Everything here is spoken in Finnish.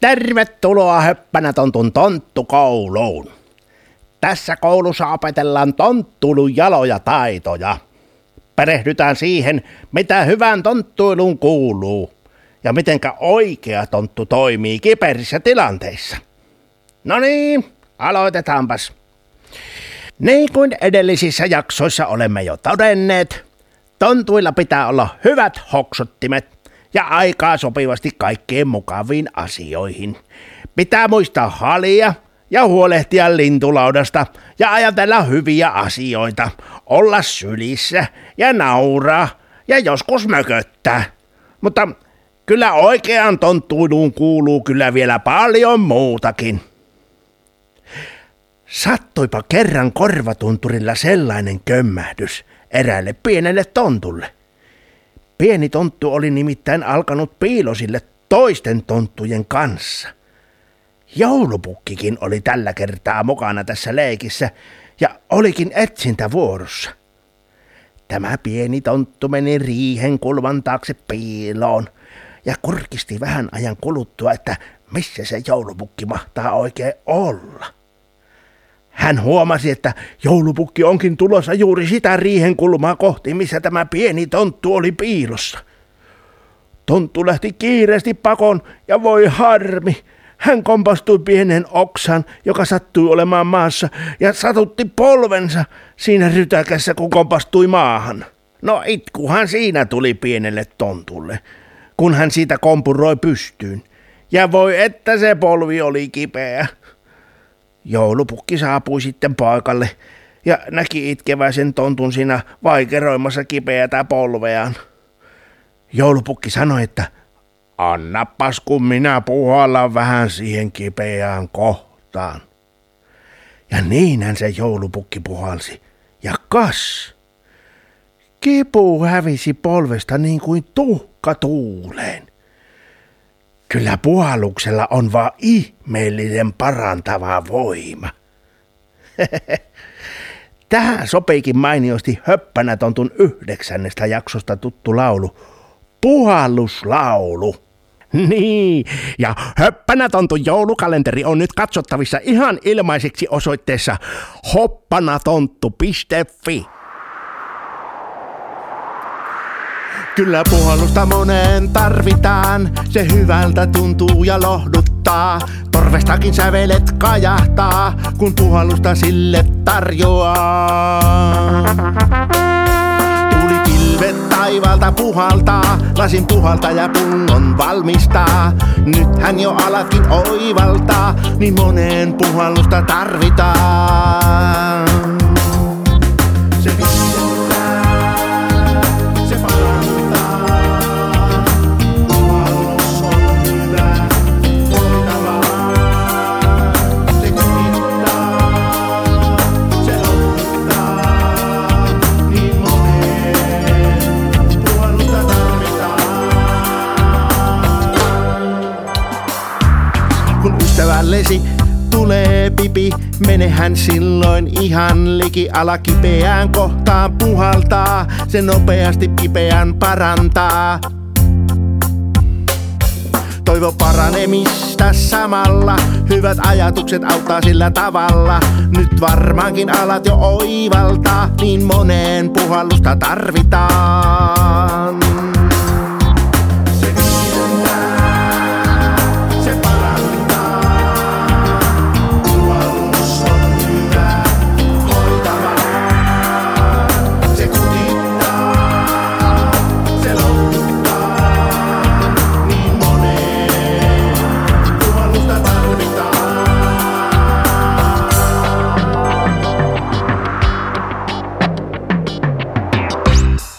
Tervetuloa Höppänä tontun tonttukouluun. Tässä koulussa opetellaan tonttulun jaloja taitoja. Perehdytään siihen, mitä hyvän tonttuiluun kuuluu ja mitenkä oikea tonttu toimii kiperissä tilanteissa. No niin, aloitetaanpas. Niin kuin edellisissä jaksoissa olemme jo todenneet, tontuilla pitää olla hyvät hoksottimet ja aikaa sopivasti kaikkeen mukaviin asioihin. Pitää muistaa halia ja huolehtia lintulaudasta ja ajatella hyviä asioita, olla sylissä ja nauraa ja joskus mököttää. Mutta kyllä oikeaan tonttuiluun kuuluu kyllä vielä paljon muutakin. Sattuipa kerran korvatunturilla sellainen kömmähdys eräälle pienelle tontulle. Pieni tonttu oli nimittäin alkanut piilosille toisten tonttujen kanssa. Joulupukkikin oli tällä kertaa mukana tässä leikissä ja olikin etsintä vuorossa. Tämä pieni tonttu meni riihen kulman taakse piiloon ja kurkisti vähän ajan kuluttua, että missä se joulupukki mahtaa oikein olla. Hän huomasi, että joulupukki onkin tulossa juuri sitä riihen kulmaa kohti, missä tämä pieni tonttu oli piilossa. Tonttu lähti kiireesti pakon ja voi harmi. Hän kompastui pienen oksan, joka sattui olemaan maassa, ja satutti polvensa siinä rytäkässä, kun kompastui maahan. No itkuhan siinä tuli pienelle tontulle, kun hän siitä kompuroi pystyyn. Ja voi että se polvi oli kipeä. Joulupukki saapui sitten paikalle ja näki itkeväisen tontun siinä vaikeroimassa kipeätä polveaan. Joulupukki sanoi, että annapas kun minä puhallan vähän siihen kipeään kohtaan. Ja niinhän se joulupukki puhalsi. Ja kas! Kipu hävisi polvesta niin kuin tuhka tuuleen. Kyllä puhalluksella on vaan ihmeellinen parantava voima. Tähän sopiikin mainiosti Höppänätontun yhdeksännestä jaksosta tuttu laulu, puhalluslaulu. Niin, ja Höppänätontun joulukalenteri on nyt katsottavissa ihan ilmaiseksi osoitteessa hoppanatontu.fi. Kyllä puhallusta moneen tarvitaan, se hyvältä tuntuu ja lohduttaa. Torvestakin sävelet kajahtaa, kun puhallusta sille tarjoaa. Tuli pilvet taivalta puhaltaa, lasin puhalta ja pullon valmistaa. Nyt hän jo alatkin oivaltaa, niin moneen puhallusta tarvitaan. Ystävällesi tulee pipi, menehän silloin ihan liki ala kipeään kohtaan puhaltaa, se nopeasti kipeän parantaa. Toivo paranemista samalla, hyvät ajatukset auttaa sillä tavalla. Nyt varmaankin alat jo oivaltaa, niin moneen puhallusta tarvitaan.